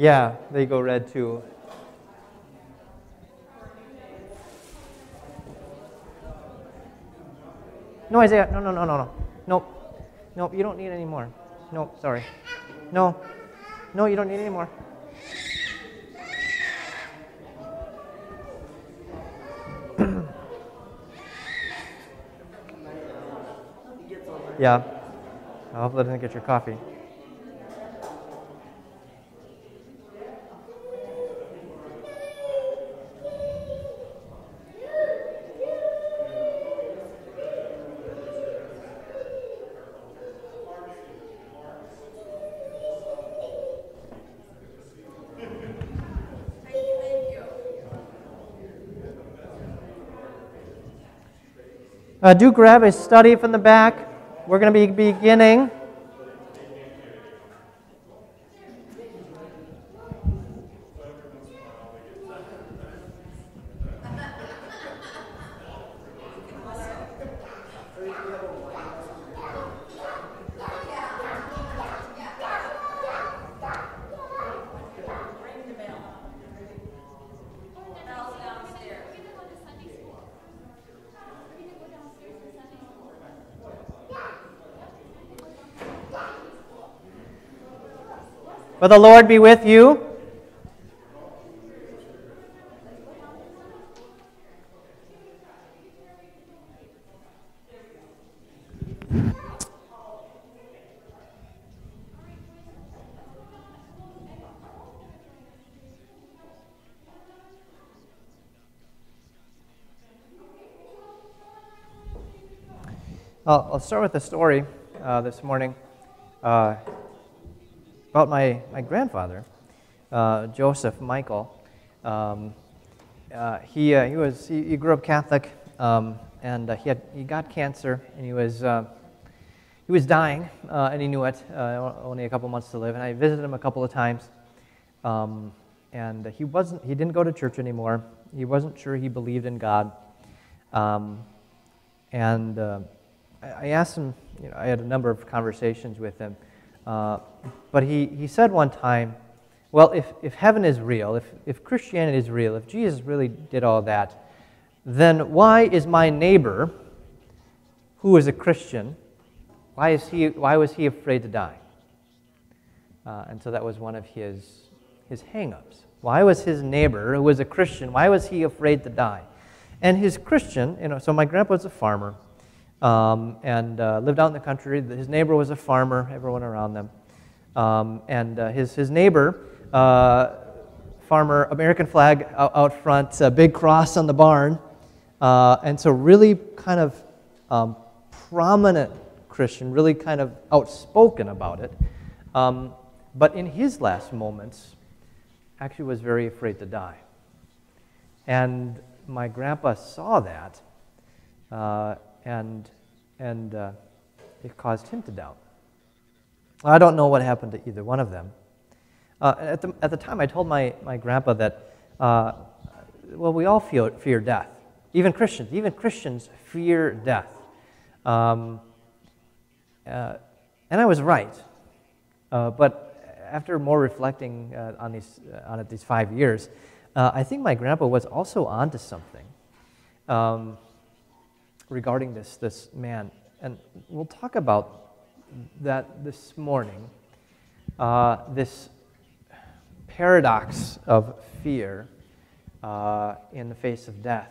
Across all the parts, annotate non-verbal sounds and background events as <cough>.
Yeah, they go red too. No, Isaiah. No, no, no, no, no. Nope. Nope, you don't need any more. Nope, sorry. No. No, you don't need any more. <coughs> yeah. I hope that doesn't get your coffee. Uh, do grab a study from the back. We're going to be beginning. Will the Lord be with you? I'll, I'll start with a story uh, this morning. Uh, about my, my grandfather, uh, Joseph Michael. Um, uh, he, uh, he, was, he, he, grew up Catholic, um, and uh, he, had, he got cancer, and he was, uh, he was dying, and he knew it, only a couple months to live. And I visited him a couple of times, um, and he, wasn't, he didn't go to church anymore. He wasn't sure he believed in God. Um, and I asked him, you know, I had a number of conversations with him. Uh, but he, he said one time, well, if, if heaven is real, if, if Christianity is real, if Jesus really did all that, then why is my neighbor, who is a Christian, why, is he, why was he afraid to die? Uh, and so that was one of his, his hang-ups. Why was his neighbor, who was a Christian, why was he afraid to die? And his Christian, you know, so my grandpa was a farmer um, and uh, lived out in the country. His neighbor was a farmer, everyone around them. Um, and uh, his, his neighbor, uh, farmer, American flag out, out, front, big cross on the barn. Uh, and so, really kind of um, prominent Christian, really kind of outspoken about it. Um, but in his last moments, actually was very afraid to die. And my grandpa saw that uh, and, and uh, it caused him to doubt. I don't know what happened to either one of them. Uh, at, the, at the time, I told my, my grandpa that, uh, well, we all feel, fear death. Even Christians, even Christians fear death. Um, uh, and I was right. Uh, but after more reflecting uh, on, these, on it these five years, I think my grandpa was also onto something. Um, regarding this, this man. And we'll talk about that this morning. Uh, this paradox of fear uh, in the face of death.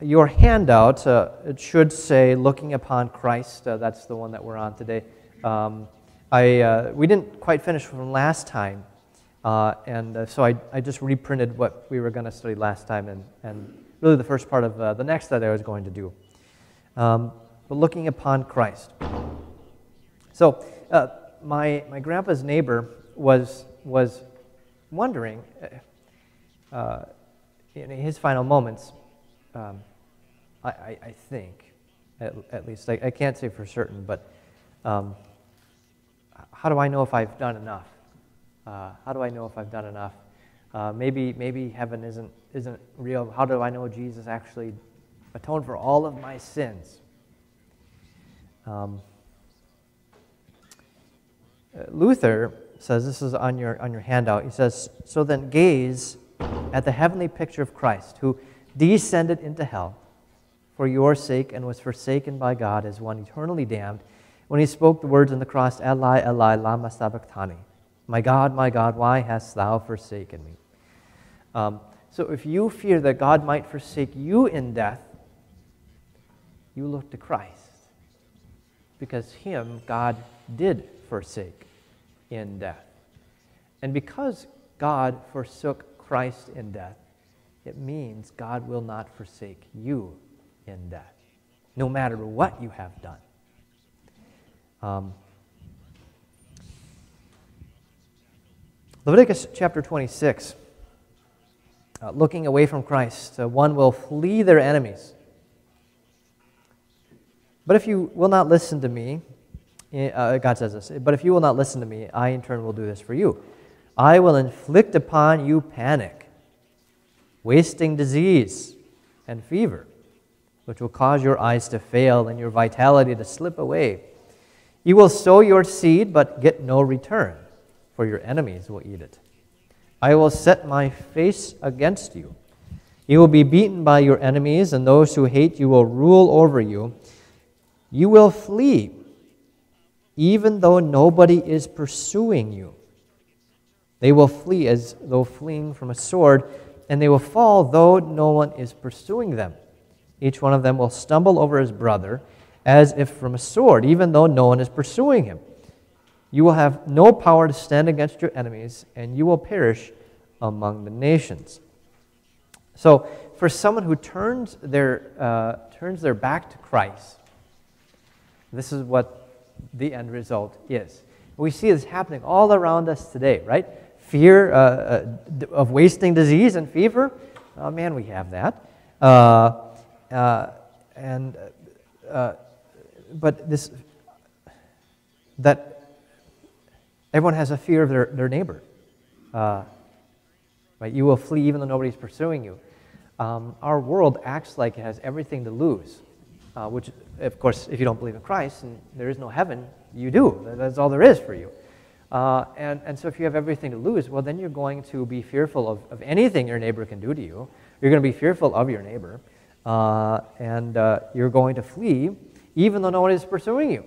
Your handout, uh, it should say looking upon Christ. Uh, that's the one that we're on today. Um, I, uh, we didn't quite finish from last time. Uh, and so I, I just reprinted what we were going to study last time and, and really the first part of uh, the next that I was going to do. Um, but looking upon Christ. So, uh, my, my grandpa's neighbor was, was wondering, uh, uh in his final moments, um, I, I, I, think, at, at least, I, I, can't say for certain, but um, how do I know if I've done enough? Uh, how do I know if I've done enough? Uh, maybe, maybe heaven isn't, isn't real. How do I know Jesus actually atoned for all of my sins? Um, Uh, Luther says, this is on your, on your handout, he says, So then gaze at the heavenly picture of Christ, who descended into hell for your sake and was forsaken by God as one eternally damned when he spoke the words on the cross, Eli, Eli, lama sabachthani. My God, my God, why hast thou forsaken me? Um, so if you fear that God might forsake you in death, you look to Christ. Because him God did forsake in death. And because God forsook Christ in death, it means God will not forsake you in death, no matter what you have done. Um, Leviticus chapter 26. Uh, looking away from Christ, uh, one will flee their enemies. But if you will not listen to me, eh, uh, God says this, but if you will not listen to me, I in turn will do this for you. I will inflict upon you panic, wasting disease, and fever, which will cause your eyes to fail and your vitality to slip away. You will sow your seed, but get no return, for your enemies will eat it. I will set my face against you. You will be beaten by your enemies, and those who hate you will rule over you. You will flee, even though nobody is pursuing you. They will flee as though fleeing from a sword, and they will fall though no one is pursuing them. Each one of them will stumble over his brother as if from a sword, even though no one is pursuing him. You will have no power to stand against your enemies, and you will perish among the nations. So, for someone who turns their, uh, turns their back to Christ, this is what the end result is. We see this happening all around us today, right? Fear uh, uh, of wasting disease and fever. Oh, man, we have that. Uh, uh and, uh, but this, that everyone has a fear of their, their neighbor. Uh, right? You will flee even though nobody's pursuing you. Um, our world acts like it has everything to lose, uh, which, of course, if you don't believe in Christ and there is no heaven, you do. That's all there is for you. Uh, and, and so if you have everything to lose, well, then you're going to be fearful of, of anything your neighbor can do to you. You're going to be fearful of your neighbor. Uh, and uh, you're going to flee even though no one is pursuing you.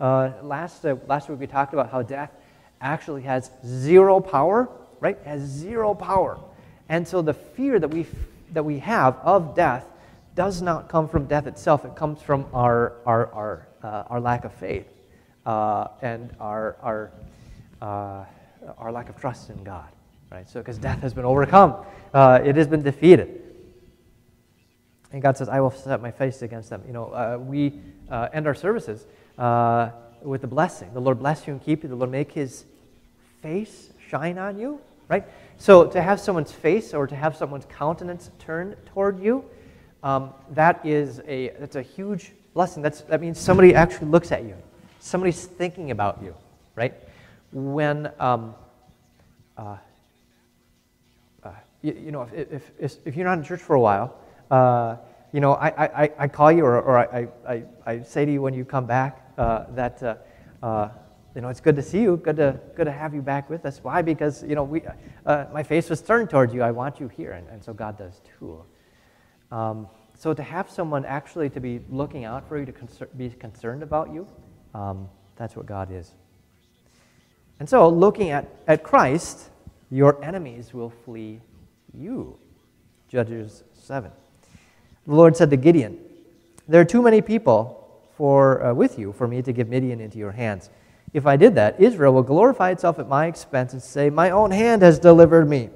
Uh, last, uh, last week we talked about how death actually has zero power, right? Has zero power. And so the fear that we, that we have of death does not come from death itself. It comes from our, our, our, uh, our lack of faith uh, and our, our, uh, our lack of trust in God, right? So because death has been overcome, uh, it has been defeated. And God says, I will set my face against them. You know, uh, we uh, end our services with a blessing. The Lord bless you and keep you. The Lord make his face shine on you, right? So to have someone's face or to have someone's countenance turn toward you, um, that is a, that's a huge blessing. That's, that means somebody actually looks at you. Somebody's thinking about you, right? When, um, uh, uh, you, you, know, if, if, if, if, you're not in church for a while, uh, you know, I, I, I call you or, or I, I, I say to you when you come back uh, that, uh, uh, you know, it's good to see you, good to, good to have you back with us. Why? Because, you know, we, uh, my face was turned towards you. I want you here. And, and so God does too. Um, so to have someone actually to be looking out for you, to be concerned about you, um, that's what God is. And so looking at, at Christ, your enemies will flee you. Judges 7. The Lord said to Gideon, There are too many people for, uh, with you for me to give Midian into your hands. If I did that, Israel will glorify itself at my expense and say, My own hand has delivered me.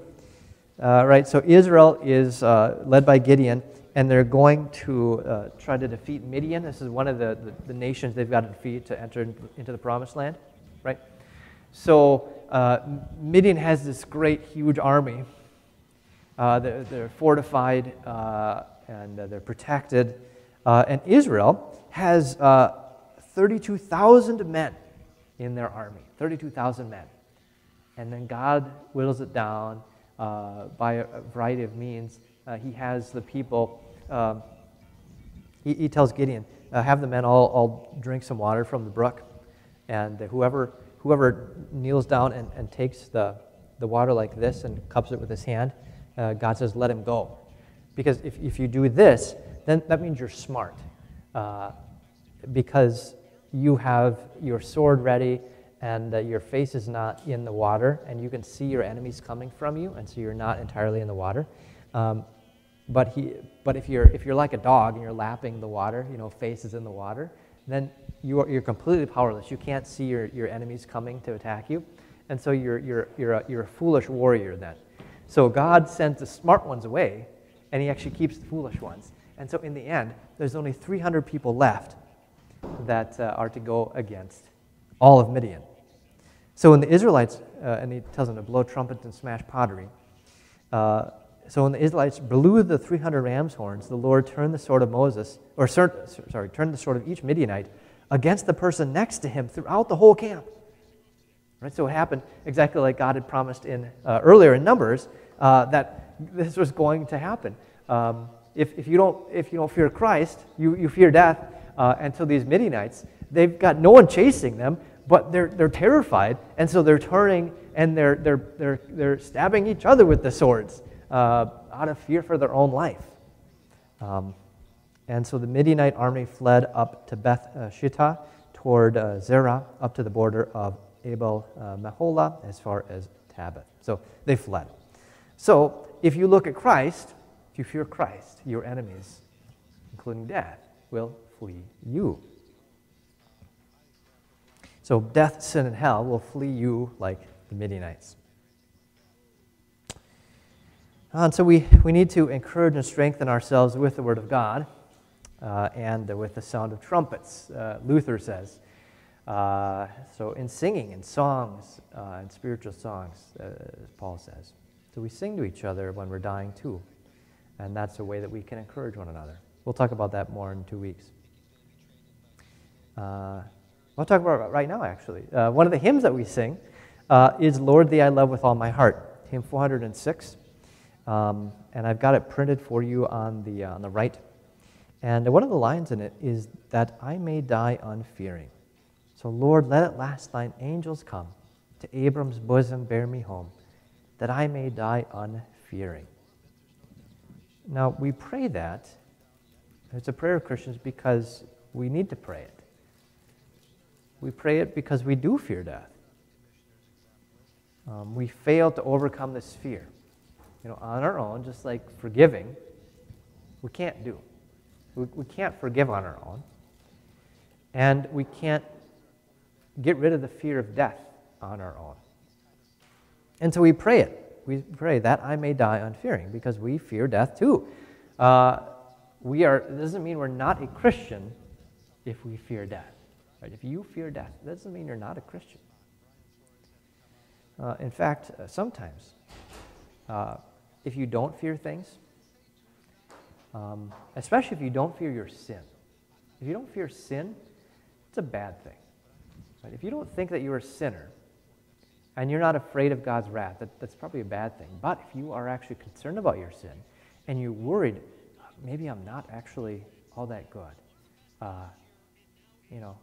Uh, right? So Israel is uh, led by Gideon, and they're going to uh, try to defeat Midian. This is one of the, the, the, nations they've got to defeat to enter into the promised land, right? So uh, Midian has this great, huge army. Uh, they're, they're, fortified and uh, they're protected. And Israel has uh, 32,000 men in their army, 32,000 men. And then God whittles it down uh, by a variety of means. Uh, he has the people, um, he, he, tells Gideon, uh, have the men all, all drink some water from the brook, and whoever, whoever kneels down and, and takes the, the water like this and cups it with his hand, uh, God says, let him go. Because if, if you do this, then that means you're smart. Uh, because you have your sword ready and uh, your face is not in the water and you can see your enemies coming from you and so you're not entirely in the water. Um, but, he, but if, you're, if you're like a dog and you're lapping the water you know face is in the water then you are, you're completely powerless. You can't see your, your enemies coming to attack you. And so you're, you're, you're, a, you're a foolish warrior then. So god sends the smart ones away and he actually keeps the foolish ones. And so in the end there's only 300 people left that uh, are to go against all of Midian. So when the Israelites, uh, and he tells them to blow trumpets and smash pottery, uh, so when the Israelites blew the 300 ram's horns, the Lord turned the sword of Moses, or sorry, turned the sword of each Midianite against the person next to him throughout the whole camp. Right, so it happened exactly like God had promised in uh, earlier in Numbers uh, that this was going to happen. Um, if, if, you don't, if you don't fear Christ, you, you fear death uh, so these Midianites, they've got no one chasing them, but they're, they're terrified, and so they're turning and they're, they're, they're, they're stabbing each other with the swords uh, out of fear for their own life. Um, and so the Midianite army fled up to Beth uh, Shittah toward uh, Zerah, up to the border of Abel uh, Meholah, as far as Tabbath. So they fled. So if you look at Christ, if you fear Christ, your enemies, including death, will flee you. So death, sin, and hell will flee you like the Midianites. And so we, we need to encourage and strengthen ourselves with the Word of God uh, and with the sound of trumpets, uh, Luther says. Uh, so in singing and songs uh, and spiritual songs, uh, as Paul says. So we sing to each other when we're dying too. And that's a way that we can encourage one another. We'll talk about that more in two weeks. Uh, I'll talk about right now, actually. Uh, one of the hymns that we sing uh, is Lord Thee I Love with All My Heart, hymn 406. Um, and I've got it printed for you on the, uh, on the right. And one of the lines in it is that I may die unfearing. So, Lord, let at last thine angels come, to Abram's bosom bear me home, that I may die unfearing. Now, we pray that. It's a prayer of Christians because we need to pray it. We pray it because we do fear death. Um, we fail to overcome this fear. You know, on our own, just like forgiving, we can't do. We, we can't forgive on our own. And we can't get rid of the fear of death on our own. And so we pray it. We pray that I may die unfearing because we fear death too. Uh, we are, it doesn't mean we're not a Christian if we fear death. Right? If you fear death, that doesn't mean you're not a Christian. Uh, in fact, uh, sometimes, uh, if you don't fear things, um, especially if you don't fear your sin, if you don't fear sin, it's a bad thing. Right? If you don't think that you're a sinner and you're not afraid of God's wrath, that, that's probably a bad thing. But if you are actually concerned about your sin and you're worried, maybe I'm not actually all that good, uh, you know,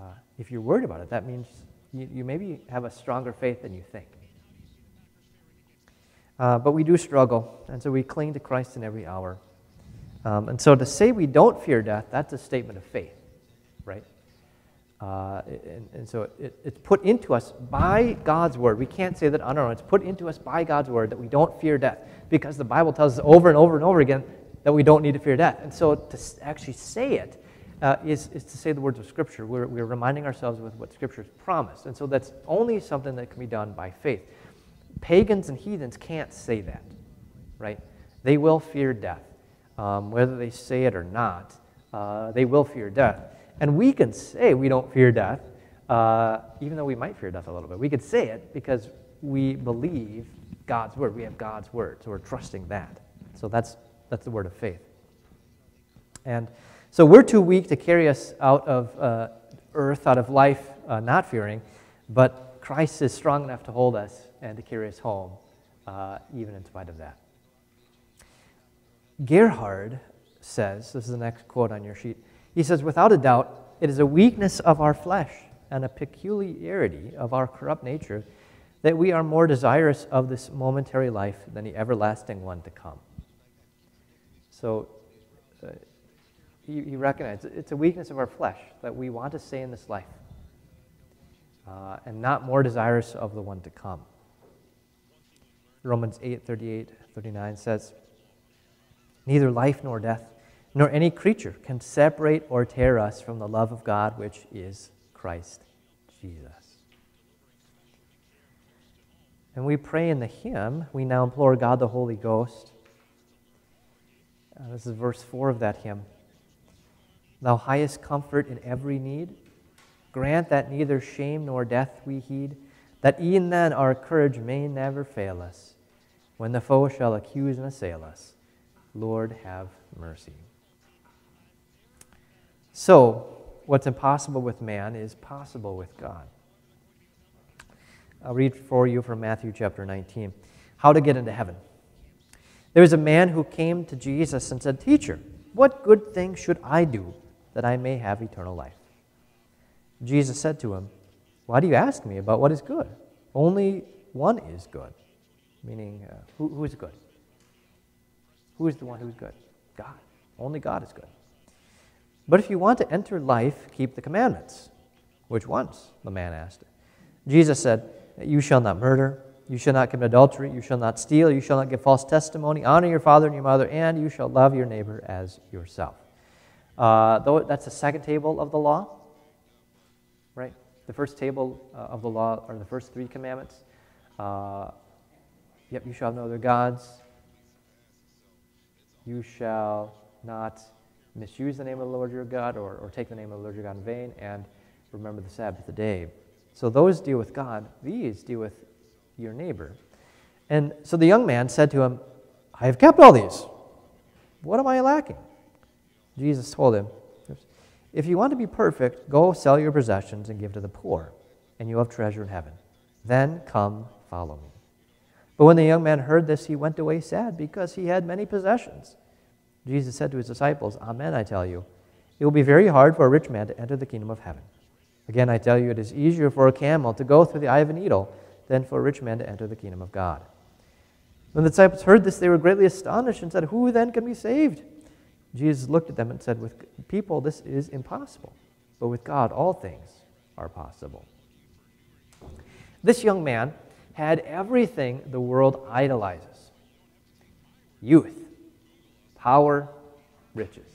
uh, if you're worried about it, that means you, you maybe have a stronger faith than you think. Uh, but we do struggle, and so we cling to Christ in every hour. Um, and so to say we don't fear death, that's a statement of faith, right? Uh, and, and, so it, it's put into us by God's word. We can't say that on our own. It's put into us by God's word that we don't fear death because the Bible tells us over and over and over again that we don't need to fear death. And so to actually say it uh, is, is to say the words of Scripture. We're, we're reminding ourselves with what Scripture has promised. And so that's only something that can be done by faith. Pagans and heathens can't say that, right? They will fear death. Um, whether they say it or not, uh, they will fear death. And we can say we don't fear death, uh, even though we might fear death a little bit. We could say it because we believe God's word. We have God's word, so we're trusting that. So that's, that's the word of faith. And so we're too weak to carry us out of uh, earth, out of life, uh, not fearing, but Christ is strong enough to hold us and to carry us home, uh, even in spite of that. Gerhard says, this is the next quote on your sheet, he says, without a doubt, it is a weakness of our flesh and a peculiarity of our corrupt nature that we are more desirous of this momentary life than the everlasting one to come. So uh, he, he recognized it's a weakness of our flesh that we want to stay in this life uh, and not more desirous of the one to come. Romans 8 38 39 says, Neither life nor death, nor any creature can separate or tear us from the love of God, which is Christ Jesus. And we pray in the hymn, we now implore God the Holy Ghost. Uh, this is verse 4 of that hymn. Thou highest comfort in every need, grant that neither shame nor death we heed, that e'en then our courage may never fail us. When the foe shall accuse and assail us, Lord, have mercy. So, what's impossible with man is possible with God. I'll read for you from Matthew chapter 19. How to get into heaven. There was a man who came to Jesus and said, Teacher, what good thing should I do that I may have eternal life? Jesus said to him, Why do you ask me about what is good? Only one is good. Meaning, uh, who, who is good? Who is the one who is good? God. Only God is good. But if you want to enter life, keep the commandments. Which ones? The man asked. Jesus said, You shall not murder. You shall not commit adultery. You shall not steal. You shall not give false testimony. Honor your father and your mother, and you shall love your neighbor as yourself. Uh, though that's the second table of the law, right? The first table uh, of the law are the first three commandments. Uh, yep, you shall have no other gods. You shall not misuse the name of the Lord your God or, or take the name of the Lord your God in vain, and remember the Sabbath the day. So those deal with God, these deal with your neighbor. And so the young man said to him, I have kept all these. What am I lacking? Jesus told him, If you want to be perfect, go sell your possessions and give to the poor, and you will have treasure in heaven. Then come follow me. But when the young man heard this, he went away sad because he had many possessions. Jesus said to his disciples, Amen, I tell you, it will be very hard for a rich man to enter the kingdom of heaven. Again, I tell you, it is easier for a camel to go through the eye of a needle than for a rich man to enter the kingdom of God. When the disciples heard this, they were greatly astonished and said, Who then can be saved? Jesus looked at them and said, With people, this is impossible, but with God, all things are possible. This young man had everything the world idolizes youth, power, riches.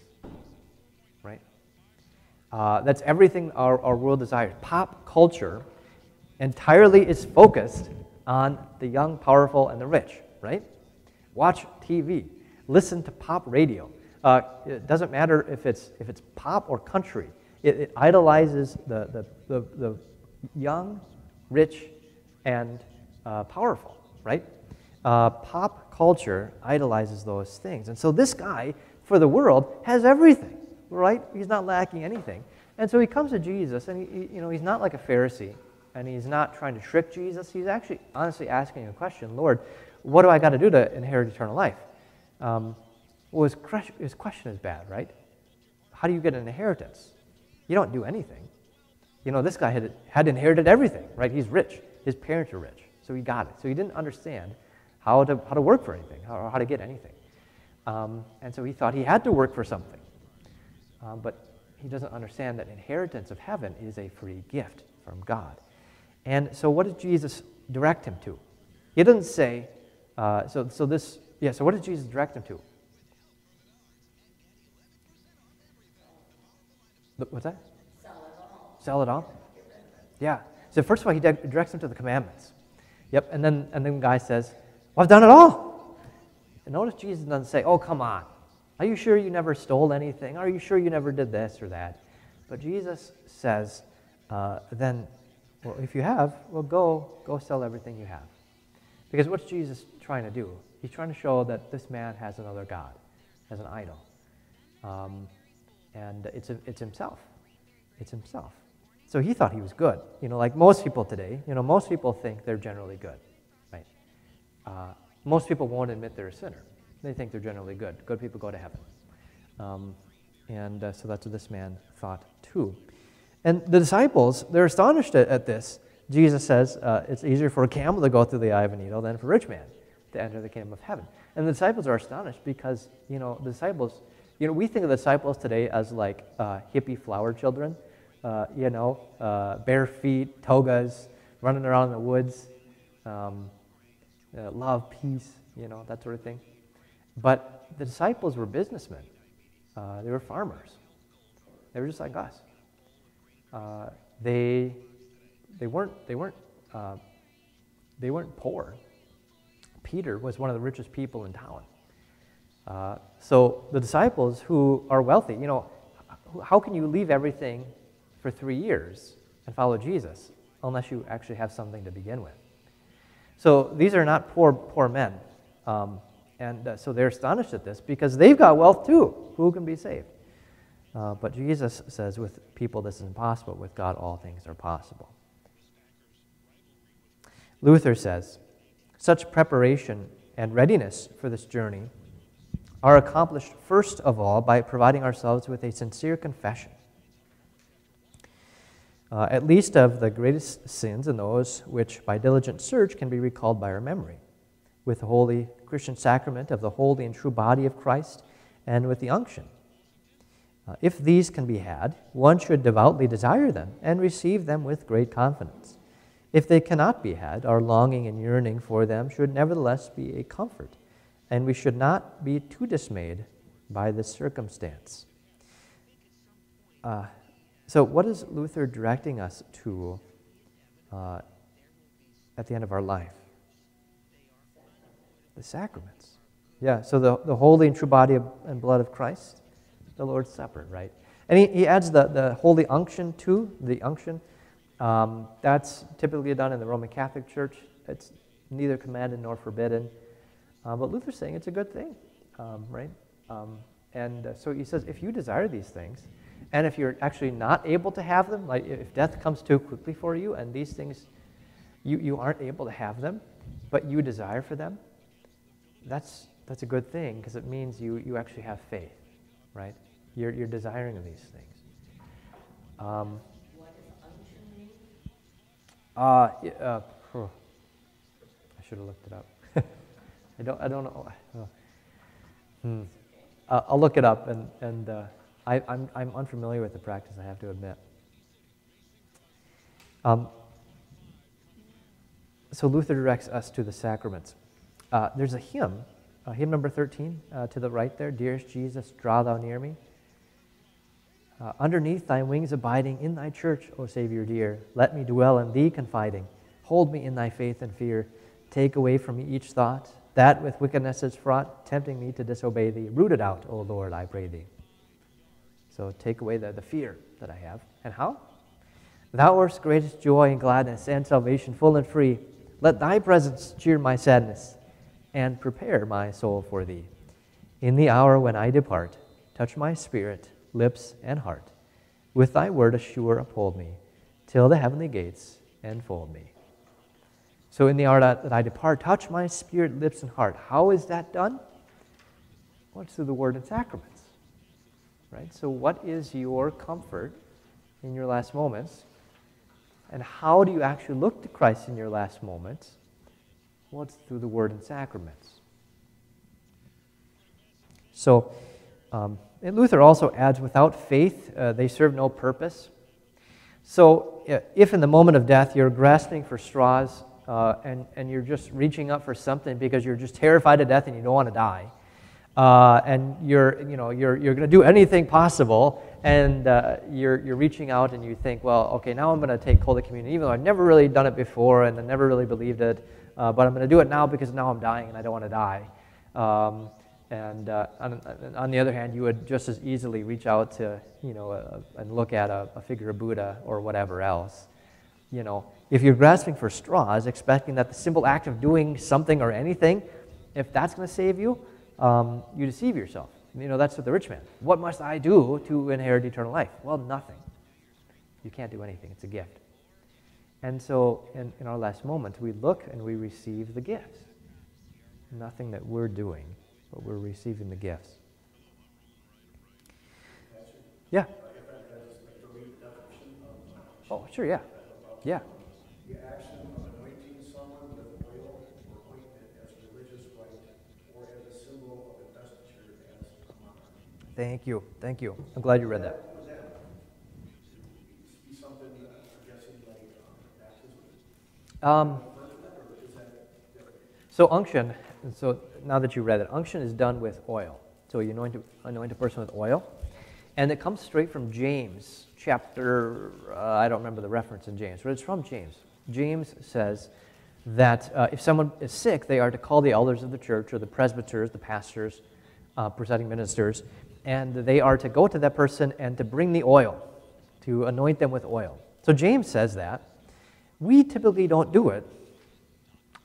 Right? Uh, that's everything our, our world desires. Pop culture entirely is focused on the young, powerful, and the rich, right? Watch TV, listen to pop radio. Uh, it doesn't matter if it's, if it's pop or country, it, it idolizes the, the, the, the, young, rich, and uh, powerful, right? Uh, pop culture idolizes those things. And so this guy, for the world, has everything, right? He's not lacking anything. And so he comes to Jesus, and he, you know, he's not like a Pharisee, and he's not trying to trick Jesus. He's actually honestly asking a question Lord, what do I got to do to inherit eternal life? Um, well, his, his question is bad, right? How do you get an inheritance? You don't do anything. You know, this guy had, had inherited everything, right? He's rich. His parents are rich, so he got it. So he didn't understand how to, how to work for anything, how, how to get anything. Um, and so he thought he had to work for something. Um, but he doesn't understand that inheritance of heaven is a free gift from God. And so what does Jesus direct him to? He doesn't say, uh, so, so this, yeah, so what does Jesus direct him to? What's that? Sell it all. Sell it all? Yeah. So first of all, he directs him to the commandments. Yep. And then, and then the guy says, well, I've done it all. And notice Jesus doesn't say, Oh, come on. Are you sure you never stole anything? Are you sure you never did this or that? But Jesus says, uh, Then, well, if you have, well, go, go sell everything you have. Because what's Jesus trying to do? He's trying to show that this man has another God, has an idol. Um, and it's, it's himself. It's himself. So he thought he was good. You know, like most people today, you know, most people think they're generally good. Uh, most people won't admit they're a sinner. They think they're generally good. Good people go to heaven. Um, and uh, so that's what this man thought too. And the disciples, they're astonished at, at this. Jesus says uh, it's easier for a camel to go through the eye of a needle than for a rich man to enter the kingdom of heaven. And the disciples are astonished because, you know, the disciples, you know, we think of the disciples today as like uh, hippie flower children, uh, you know, uh, bare feet, togas, running around in the woods, um, uh, love, peace, you know, that sort of thing. But the disciples were businessmen, uh, they were farmers, they were just like us. Uh, they, they weren't, they weren't, they weren't poor Peter was one of the richest people in town. Uh, so the disciples who are wealthy, you know, how can you leave everything for three years and follow Jesus unless you actually have something to begin with? So these are not poor, poor men. Um, and uh, so they're astonished at this because they've got wealth too. Who can be saved? Uh, but Jesus says, with people this is impossible. With God, all things are possible. Luther says, such preparation and readiness for this journey are accomplished first of all by providing ourselves with a sincere confession, uh, at least of the greatest sins and those which by diligent search can be recalled by our memory, with the holy Christian sacrament of the holy and true body of Christ, and with the unction. Uh, if these can be had, one should devoutly desire them and receive them with great confidence. If they cannot be had, our longing and yearning for them should nevertheless be a comfort, and we should not be too dismayed by this circumstance. Uh, so, what is Luther directing us to uh, at the end of our life? The sacraments. Yeah, so the, the holy and true body and blood of Christ, the Lord's Supper, right? And he, he adds the, the holy unction too, the unction. Um, that's typically done in the Roman Catholic Church. It's neither commanded nor forbidden. Uh, but Luther's saying it's a good thing, um, right? Um, and uh, so he says if you desire these things, and if you're actually not able to have them, like if death comes too quickly for you and these things, you, you aren't able to have them, but you desire for them, that's, that's a good thing because it means you, you actually have faith, right? You're, you're desiring these things. Um, uh, uh, I should have looked it up. I don't. I don't know. Oh. Hmm. Uh, I'll look it up, and and uh, I, I'm I'm unfamiliar with the practice. I have to admit. Um, so Luther directs us to the sacraments. Uh, there's a hymn, uh, hymn number 13, uh, to the right there. Dearest Jesus, draw thou near me. Uh, underneath thy wings abiding in thy church, O Savior dear, let me dwell in thee confiding. Hold me in thy faith and fear. Take away from me each thought that with wickedness is fraught, tempting me to disobey thee. Root it out, O Lord, I pray thee. So take away the, the fear that I have. And how? Thou art greatest joy and gladness and salvation full and free. Let thy presence cheer my sadness and prepare my soul for thee. In the hour when I depart, touch my spirit lips, and heart. With thy word assure uphold me, till the heavenly gates enfold me. So in the hour that I depart, touch my spirit, lips, and heart. How is that done? Well, through the word and sacraments. Right? So what is your comfort in your last moments? And how do you actually look to Christ in your last moments? Well, through the word and sacraments. So, um, and Luther also adds, without faith, uh, they serve no purpose. So, if in the moment of death you're grasping for straws uh, and, and you're just reaching up for something because you're just terrified to death and you don't want to die, uh, and you're, you know, you're, you're going to do anything possible, and uh, you're, you're reaching out and you think, well, okay, now I'm going to take Holy Communion, even though I've never really done it before and I never really believed it, uh, but I'm going to do it now because now I'm dying and I don't want to die. Um, and uh, on, on, the other hand, you would just as easily reach out to, you know, a, and look at a, a, figure of Buddha or whatever else. You know, if you're grasping for straws, expecting that the simple act of doing something or anything, if that's going to save you, um, you deceive yourself. You know, that's what the rich man. What must I do to inherit eternal life? Well, nothing. You can't do anything. It's a gift. And so, in, in our last moments, we look and we receive the gifts. Nothing that we're doing but we're receiving the gifts. Yeah. Oh, sure, yeah. Yeah. The action of anointing someone with oil or ointment as religious rite or as a symbol of investiture as a. Thank you. Thank you. I'm glad you read that. Would that be something, uh, I'm guessing, like um. Um, so unction, so now that you read it, unction is done with oil. So you anoint, a- anoint a person with oil. And it comes straight from James, chapter, uh, I don't remember the reference in James, but it's from James. James says that uh, if someone is sick, they are to call the elders of the church or the presbyters, the pastors, uh, presiding ministers, and they are to go to that person and to bring the oil, to anoint them with oil. So James says that. We typically don't do it,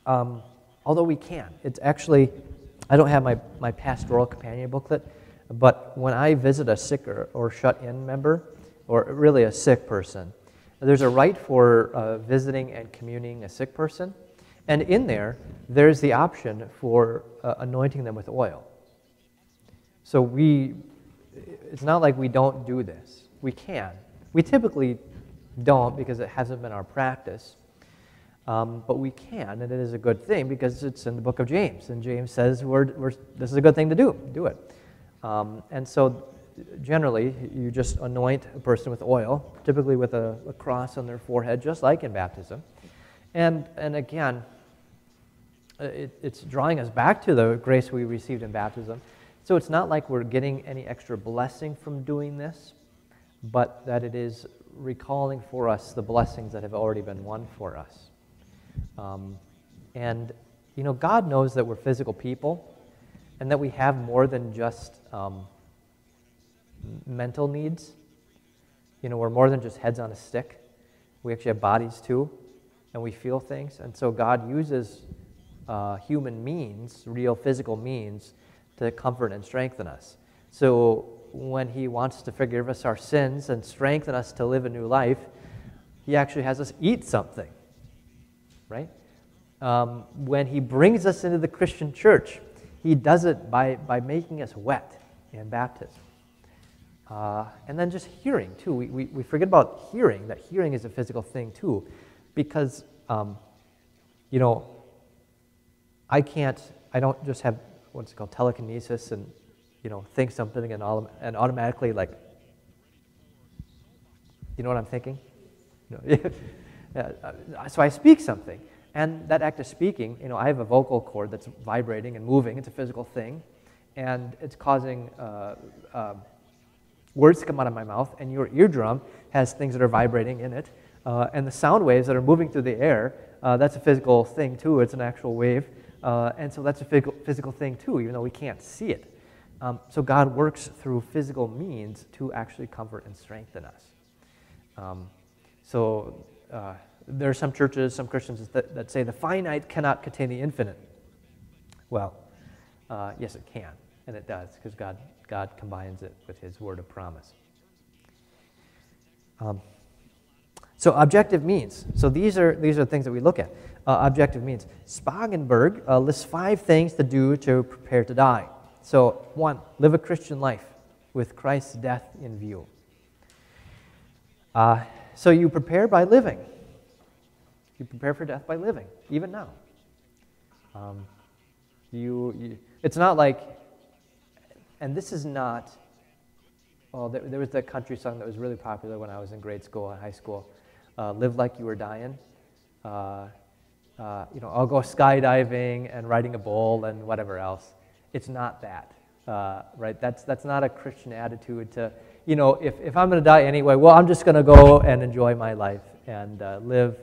um, although we can. It's actually, I don't have my, my pastoral companion booklet, but when I visit a sick or, or shut in member, or really a sick person, there's a rite for uh, visiting and communing a sick person. And in there, there's the option for uh, anointing them with oil. So we, it's not like we don't do this. We can. We typically don't because it hasn't been our practice. Um, but we can, and it is a good thing because it's in the book of James, and James says we're, we're, this is a good thing to do. Do it. Um, and so, generally, you just anoint a person with oil, typically with a, a cross on their forehead, just like in baptism. And, and again, uh, it, it's drawing us back to the grace we received in baptism. So it's not like we're getting any extra blessing from doing this, but that it is recalling for us the blessings that have already been won for us. Um, and, you know, God knows that we're physical people and that we have more than just um, mental needs. You know, we're more than just heads on a stick. We actually have bodies too, and we feel things. And so God uses uh, human means, real physical means, to comfort and strengthen us. So when He wants to forgive us our sins and strengthen us to live a new life, He actually has us eat something, right? Um, when He brings us into the Christian church, He does it by, by making us wet in baptism. Uh, and then just hearing, too. We, we, we forget about hearing, that hearing is a physical thing, too, because, um, you know, I can't, I don't just have what's called telekinesis and, you know, think something and, and automatically, like, you know what I'm thinking? No. <laughs> so I speak something. And that act of speaking, you know, I have a vocal cord that's vibrating and moving. It's a physical thing. And it's causing uh, uh, words come out of my mouth. And your eardrum has things that are vibrating in it. Uh, and the sound waves that are moving through the air, uh, that's a physical thing too. It's an actual wave. Uh, and so that's a physical, thing too, even though we can't see it. Um, so God works through physical means to actually comfort and strengthen us. Um, so uh, there are some churches, some Christians that, that say the finite cannot contain the infinite. Well, uh, yes, it can, and it does, because God, God combines it with His word of promise. Um, so objective means. So these are these are things that we look at. Uh, objective means. Spangenberg uh, lists five things to do to prepare to die. So one, live a Christian life with Christ's death in view. Uh, so you prepare by living. You prepare for death by living, even now. Um, you, you, it's not like, and this is not. Well, there, there was that country song that was really popular when I was in grade school and high school. Uh, Live like you were dying. Uh, uh, you know, I'll go skydiving and riding a bull and whatever else. It's not that, uh, right? That's, that's not a Christian attitude to, you know, if, if I'm going to die anyway, well, I'm just going to go and enjoy my life and uh, live,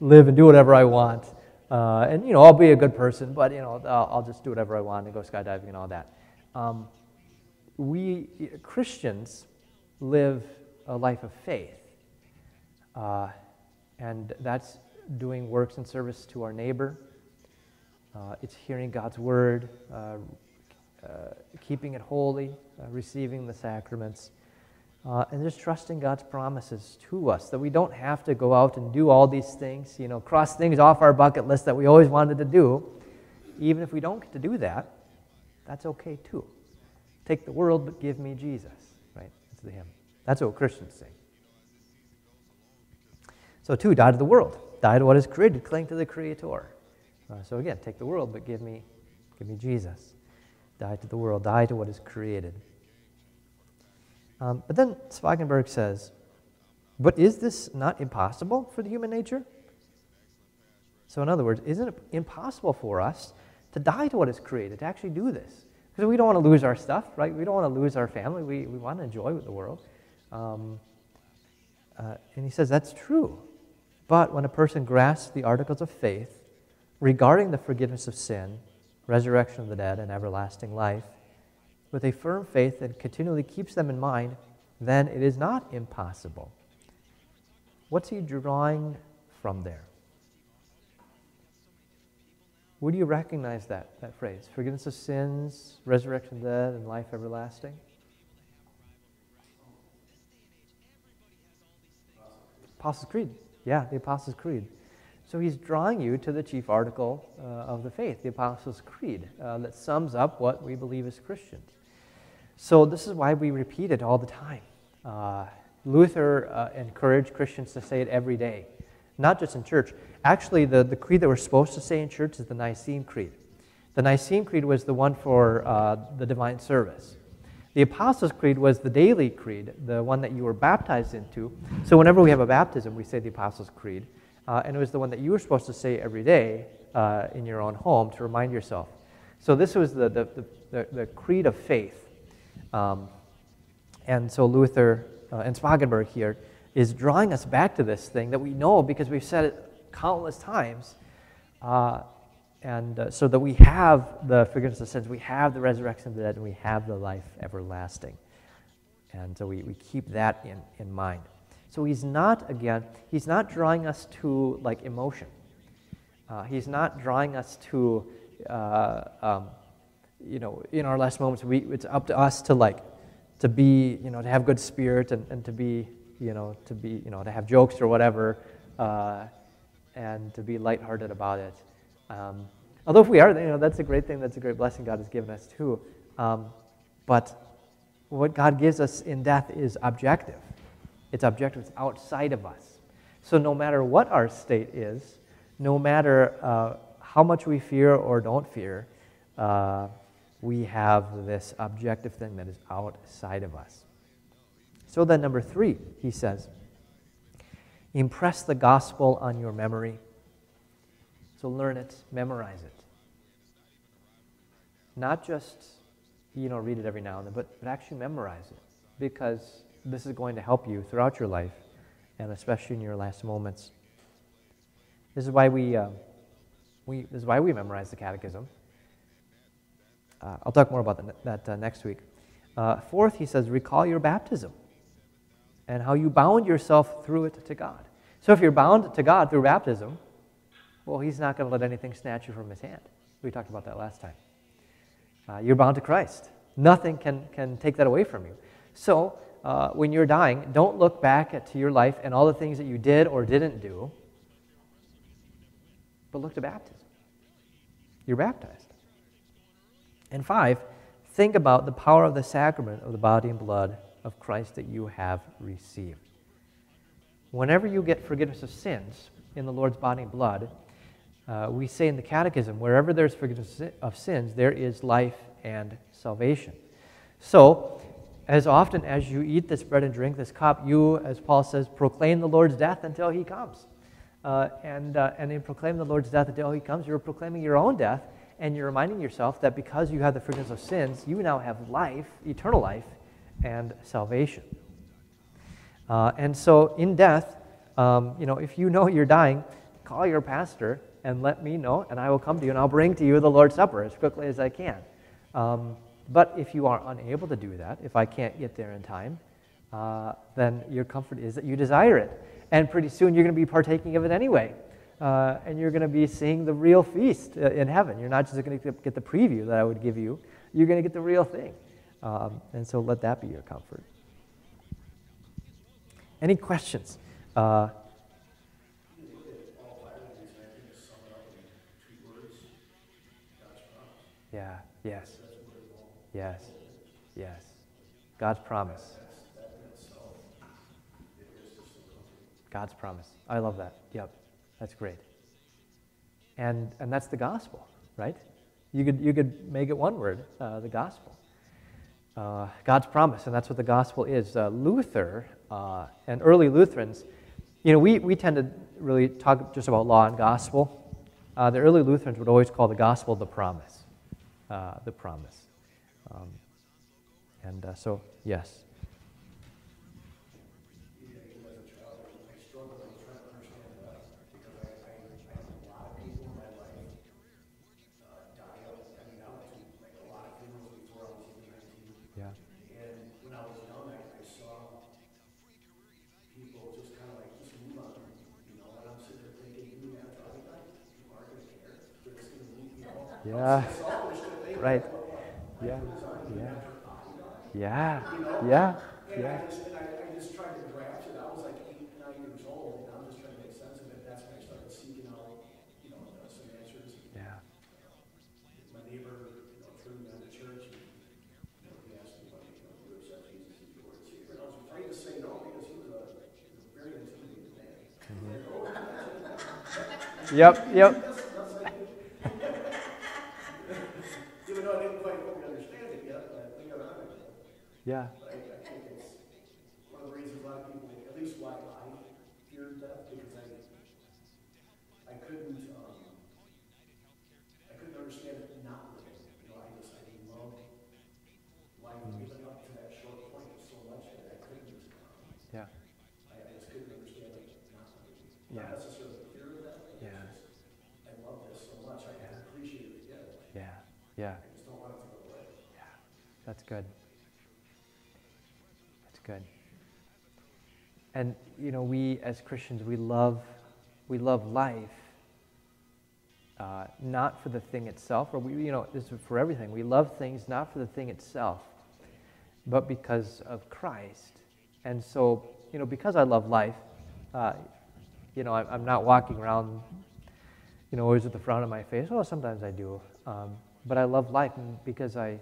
live and do whatever I want. Uh, and, you know, I'll be a good person, but, you know, I'll, I'll, just do whatever I want and go skydiving and all that. Um, we, Christians, live a life of faith. Uh, and that's doing works and service to our neighbor. Uh, it's hearing God's word, uh, uh, keeping it holy, uh, receiving the sacraments, uh, and just trusting God's promises to us that we don't have to go out and do all these things, you know, cross things off our bucket list that we always wanted to do. Even if we don't get to do that, that's okay too. Take the world, but give me Jesus, right? It's the hymn. That's what Christians sing. So, two, die to the world. Die to what is created, cling to the Creator. Uh, so, again, take the world, but give me, give me Jesus. Die to the world, die to what is created. Um, but then Spangenberg says, but is this not impossible for the human nature? So, in other words, isn't it impossible for us to die to what is created, to actually do this? Because we don't want to lose our stuff, right? We don't want to lose our family. We, we want to enjoy the world. Um, uh, and he says that's true. But when a person grasps the articles of faith regarding the forgiveness of sin, resurrection of the dead, and everlasting life, with a firm faith and continually keeps them in mind, then it is not impossible. What's he drawing from there? Where do you recognize that, that phrase? Forgiveness of sins, resurrection of the dead, and life everlasting? Apostles' Creed. Yeah, the Apostles' Creed. So he's drawing you to the chief article uh, of the faith, the Apostles' Creed, uh, that sums up what we believe as Christians. So this is why we repeat it all the time. Uh, Luther uh, encouraged Christians to say it every day, not just in church. Actually, the, the creed that we're supposed to say in church is the Nicene Creed. The Nicene Creed was the one for uh, the divine service. The Apostles' Creed was the daily creed, the one that you were baptized into. So whenever we have a baptism, we say the Apostles' Creed. Uh, and it was the one that you were supposed to say every day uh, in your own home to remind yourself. So this was the, the, the, the creed of faith. Um, and so Luther uh, and Spangenberg here is drawing us back to this thing that we know because we've said it countless times. Uh, and uh, so that we have the forgiveness of sins, we have the resurrection of the dead, and we have the life everlasting. And so we, we keep that in, in mind. So he's not, again, he's not drawing us to like emotion. Uh, he's not drawing us to, uh, um, you know, in our last moments, we, it's up to us to like, to be, you know, to have good spirit and, and to be, you know, to be, you know, to have jokes or whatever, uh, and to be lighthearted about it. Um, although if we are, you know, that's a great thing. That's a great blessing God has given us too. Um, but what God gives us in death is objective. It's objective. It's outside of us. So no matter what our state is, no matter uh, how much we fear or don't fear, uh, we have this objective thing that is outside of us. So then, number three, he says, impress the gospel on your memory. So learn it, memorize it. Not just, you know, read it every now and then, but, but actually memorize it. Because this is going to help you throughout your life, and especially in your last moments. This is why we, uh, we, this is why we memorize the catechism. Uh, I'll talk more about that, that uh, next week. Uh, fourth, he says, recall your baptism and how you bound yourself through it to God. So if you're bound to God through baptism, well, He's not going to let anything snatch you from His hand. We talked about that last time. Uh, you're bound to Christ. Nothing can, can take that away from you. So uh, when you're dying, don't look back at, to your life and all the things that you did or didn't do, but look to baptism. You're baptized. And five, think about the power of the sacrament of the body and blood of Christ that you have received. Whenever you get forgiveness of sins in the Lord's body and blood, uh, we say in the Catechism, wherever there's forgiveness of sins, there is life and salvation. So, as often as you eat this bread and drink this cup, you, as Paul says, proclaim the Lord's death until he comes. Uh, and, uh, and in proclaiming the Lord's death until he comes, you're proclaiming your own death, and you're reminding yourself that because you have the forgiveness of sins, you now have life, eternal life, and salvation. Uh, and so in death, um, you know, if you know you're dying, call your pastor and let me know, and I will come to you and I'll bring to you the Lord's Supper as quickly as I can. Um, but if you are unable to do that, if I can't get there in time, uh, then your comfort is that you desire it. And pretty soon you're going to be partaking of it anyway. Uh, and you're going to be seeing the real feast uh, in heaven. You're not just going to get the preview that I would give you, you're going to get the real thing. Um, and so let that be your comfort. Any questions? Uh, yeah, yes. Yes. Yes. God's promise. God's promise. I love that. Yep, that's great. And, and that's the gospel, right? You could, you could make it one word uh, the gospel. Uh, God's promise, and that's what the gospel is. Uh, Luther uh, and early Lutherans, you know, we, we tend to really talk just about law and gospel. Uh, the early Lutherans would always call the gospel the promise. Uh, the promise. Um, and so, yes. Yeah. Right. Yeah. Yeah. Yeah. Yeah. Yeah. I I, I just tried to grasp it. I was like eight, nine years old, and I'm just trying to make sense of it. That's when I started seeking out, you know, some answers. Yeah. My neighbor, you know, turned me on to church, and, you know, he asked me, "Why you know, you accept Jesus as your Lord and Savior?" And I was afraid to say no because he was a, he was a very intimidating man. Mm-hmm. Yep. Yep. Even though I didn't quite fully understand it yet, but I got on it. Yeah. I, think it's one of the reasons a lot of people, at least why I feared death, because I, I couldn't, um, I couldn't understand it not living. You know, I just, I loved life even up to that short point so much that I couldn't, um, Yeah. I, I just couldn't understand it not living. Yeah. Not necessarily the fear of death, but Yeah. just, I love this so much, I can appreciate it again. Yeah. Yeah. I just don't want it to go away. That's good. Good. And you know, we as Christians, we love, we love life. Uh, not for the thing itself, or we, you know, this is for everything. We love things not for the thing itself, but because of Christ. And so, you know, because I love life, uh, you know, I, I'm not walking around, you know, always with the frown on my face. Oh, sometimes I do. Um, but I love life because I,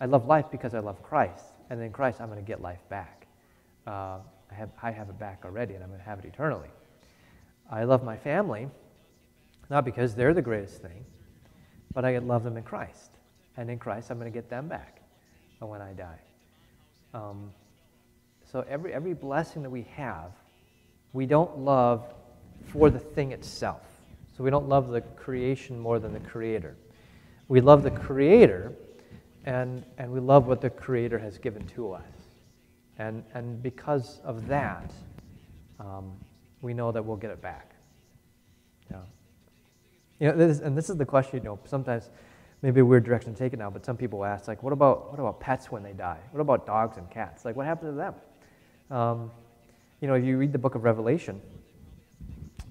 I love life because I love Christ. And in Christ, I'm going to get life back. Uh, I, have, I have it back already, and I'm going to have it eternally. I love my family, not because they're the greatest thing, but I love them in Christ. And in Christ, I'm going to get them back when I die. Um, so every, every blessing that we have, we don't love for the thing itself. So we don't love the creation more than the creator. We love the creator and, and we love what the creator has given to us. And, and because of that, um, we know that we'll get it back. Yeah. You know, this, and this is the question, you know, sometimes maybe a weird direction to take it now, but some people ask, like, what about, what about pets when they die? What about dogs and cats? Like, what happened to them? Um, you know, if you read the book of Revelation,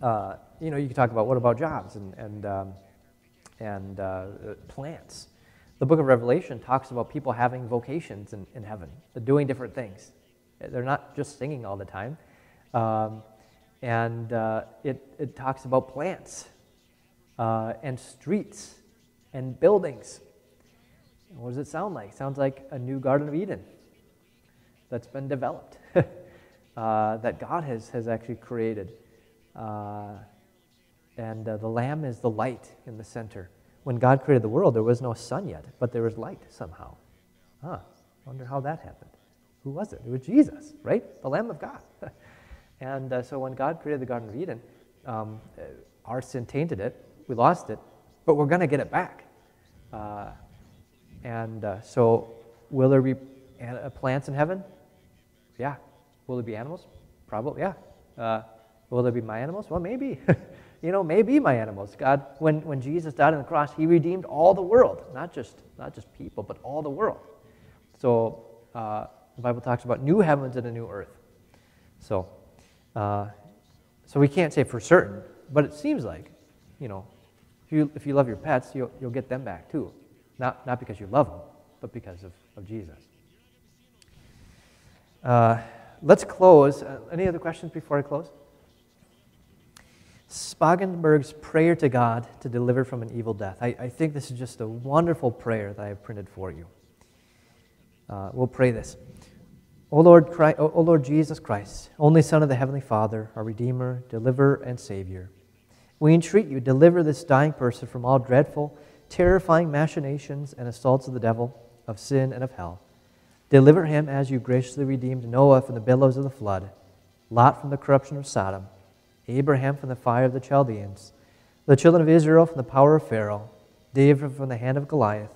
uh, you know, you can talk about what about jobs and, and, um, and uh, plants. The book of Revelation talks about people having vocations in, in heaven, doing different things. They're not just singing all the time. Um, and uh, it, it talks about plants uh, and streets and buildings. What does it sound like? Sounds like a new Garden of Eden that's been developed, <laughs> uh, that God has, has actually created. Uh, and uh, the Lamb is the light in the center. When God created the world, there was no sun yet, but there was light somehow. Huh, wonder how that happened. Who was it? It was Jesus, right? The Lamb of God. <laughs> and uh, so when God created the Garden of Eden, um, uh, our sin tainted it. We lost it, but we're going to get it back. Uh, and uh, so, will there be uh, plants in heaven? Yeah. Will there be animals? Probably, yeah. Uh, will there be my animals? Well, maybe. <laughs> you know, maybe my animals. God, when, when Jesus died on the cross, he redeemed all the world, not just, not just people, but all the world. So, uh, the Bible talks about new heavens and a new earth. So, uh, so we can't say for certain, but it seems like, you know, if you, if you love your pets, you'll, you'll get them back too. Not, not because you love them, but because of, of Jesus. Uh, let's close. Uh, any other questions before I close? Spangenberg's prayer to God to deliver from an evil death. I, I think this is just a wonderful prayer that I have printed for you. Uh, we'll pray this. O Lord, Christ, o Lord Jesus Christ, only Son of the Heavenly Father, our Redeemer, Deliverer, and Savior, we entreat you, deliver this dying person from all dreadful, terrifying machinations and assaults of the devil, of sin, and of hell. Deliver him as you graciously redeemed Noah from the billows of the flood, Lot from the corruption of Sodom, Abraham from the fire of the Chaldeans, the children of Israel from the power of Pharaoh, David from the hand of Goliath,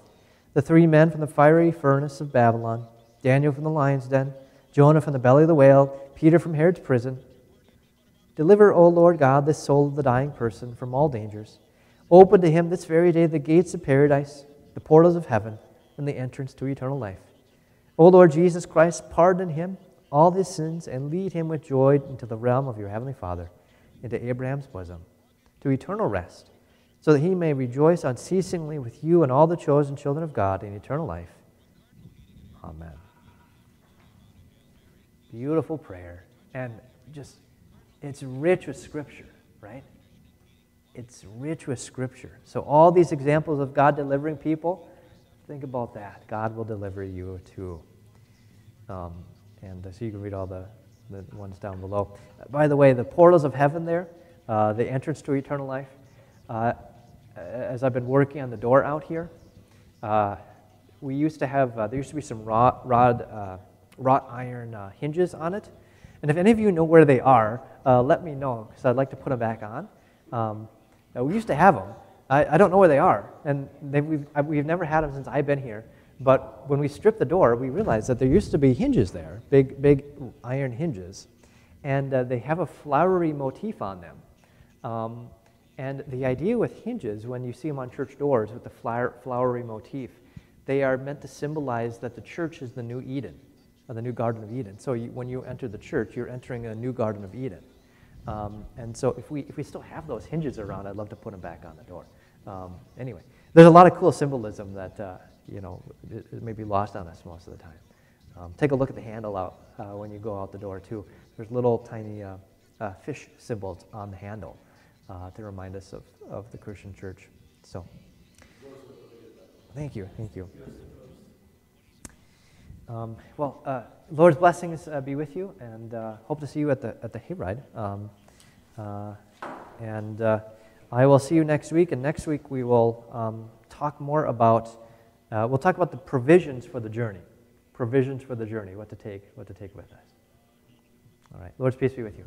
the three men from the fiery furnace of Babylon, Daniel from the lion's den, Jonah from the belly of the whale, Peter from Herod's prison. Deliver, O Lord God, the soul of the dying person from all dangers. Open to him this very day the gates of paradise, the portals of heaven, and the entrance to eternal life. O Lord Jesus Christ, pardon him all his sins and lead him with joy into the realm of your heavenly Father, into Abraham's bosom, to eternal rest, so that he may rejoice unceasingly with you and all the chosen children of God in eternal life. Amen. Beautiful prayer. And just, it's rich with Scripture, right? It's rich with Scripture. So, all these examples of God delivering people, think about that. God will deliver you too. Um, and so you can read all the, the ones down below. Uh, by the way, the portals of heaven there, uh, the entrance to eternal life, uh, as I've been working on the door out here, uh, we used to have, uh, there used to be some rod, rod wrought iron uh, hinges on it. And if any of you know where they are, uh, let me know because I'd like to put them back on. Um, we used to have them. I, I, don't know where they are, and we've, we've never had them since I've been here. But when we stripped the door, we realized that there used to be hinges there, big, big iron hinges, and uh, they have a flowery motif on them. Um, and the idea with hinges, when you see them on church doors with the flower, flowery motif, they are meant to symbolize that the church is the new Eden or the new Garden of Eden. So you, when you enter the church, you're entering a new Garden of Eden. Um, and so if we, if we still have those hinges around, I'd love to put them back on the door. Um, anyway, there's a lot of cool symbolism that, uh, you know, it, it, may be lost on us most of the time. Um, take a look at the handle out uh, when you go out the door, too. There's little tiny uh, uh fish symbols on the handle uh, to remind us of, of the Christian church. So, thank you, thank you. Um, well, uh, Lord's blessings uh, be with you, and hope to see you at the at the hayride. Um, and I will see you next week. And next week we will um, talk more about uh, we'll talk about the provisions for the journey, provisions for the journey, what to take, what to take with us. All right. Lord's peace be with you.